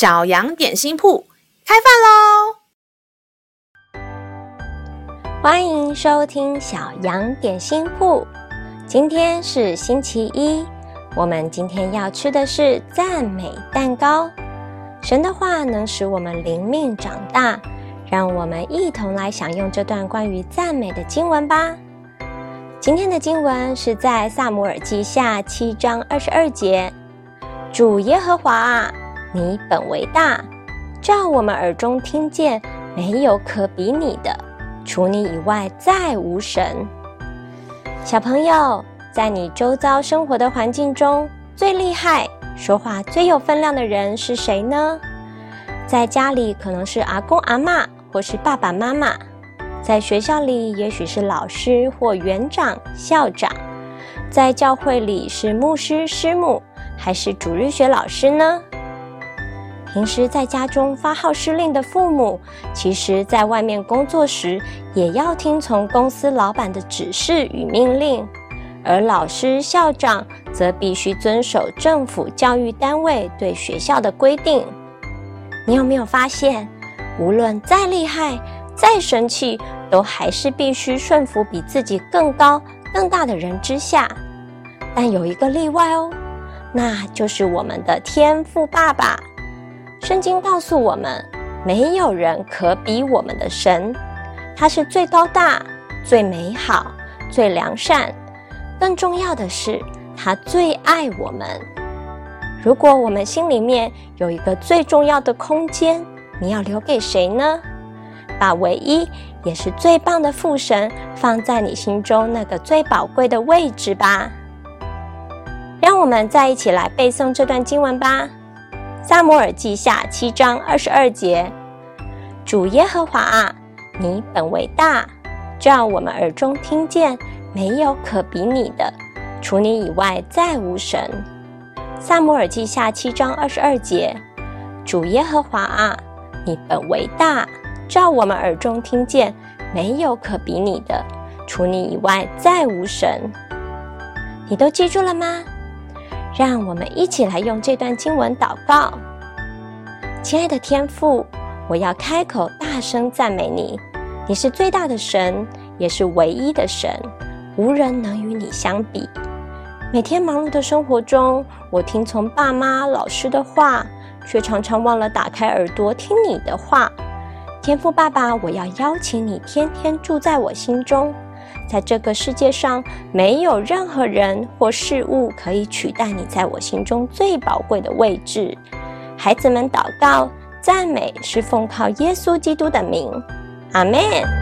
小羊点心铺开饭喽！欢迎收听小羊点心铺。今天是星期一，我们今天要吃的是赞美蛋糕。神的话能使我们灵命长大，让我们一同来享用这段关于赞美的经文吧。今天的经文是在撒母耳记下七章二十二节：“主耶和华。”你本为大，照我们耳中听见，没有可比你的，除你以外再无神。小朋友，在你周遭生活的环境中，最厉害、说话最有分量的人是谁呢？在家里可能是阿公阿嬷，或是爸爸妈妈；在学校里，也许是老师或园长、校长；在教会里是牧师、师母，还是主日学老师呢？平时在家中发号施令的父母，其实在外面工作时也要听从公司老板的指示与命令；而老师、校长则必须遵守政府教育单位对学校的规定。你有没有发现，无论再厉害、再神气，都还是必须顺服比自己更高、更大的人之下？但有一个例外哦，那就是我们的天赋爸爸。圣经告诉我们，没有人可比我们的神，他是最高大、最美好、最良善。更重要的是，他最爱我们。如果我们心里面有一个最重要的空间，你要留给谁呢？把唯一也是最棒的父神放在你心中那个最宝贵的位置吧。让我们再一起来背诵这段经文吧。撒摩尔记下七章二十二节：主耶和华啊，你本为大，照我们耳中听见，没有可比你的，除你以外再无神。撒摩尔记下七章二十二节：主耶和华啊，你本为大，照我们耳中听见，没有可比你的，除你以外再无神。你都记住了吗？让我们一起来用这段经文祷告。亲爱的天父，我要开口大声赞美你，你是最大的神，也是唯一的神，无人能与你相比。每天忙碌的生活中，我听从爸妈、老师的话，却常常忘了打开耳朵听你的话。天父爸爸，我要邀请你天天住在我心中。在这个世界上，没有任何人或事物可以取代你在我心中最宝贵的位置。孩子们祷告、赞美，是奉靠耶稣基督的名，阿门。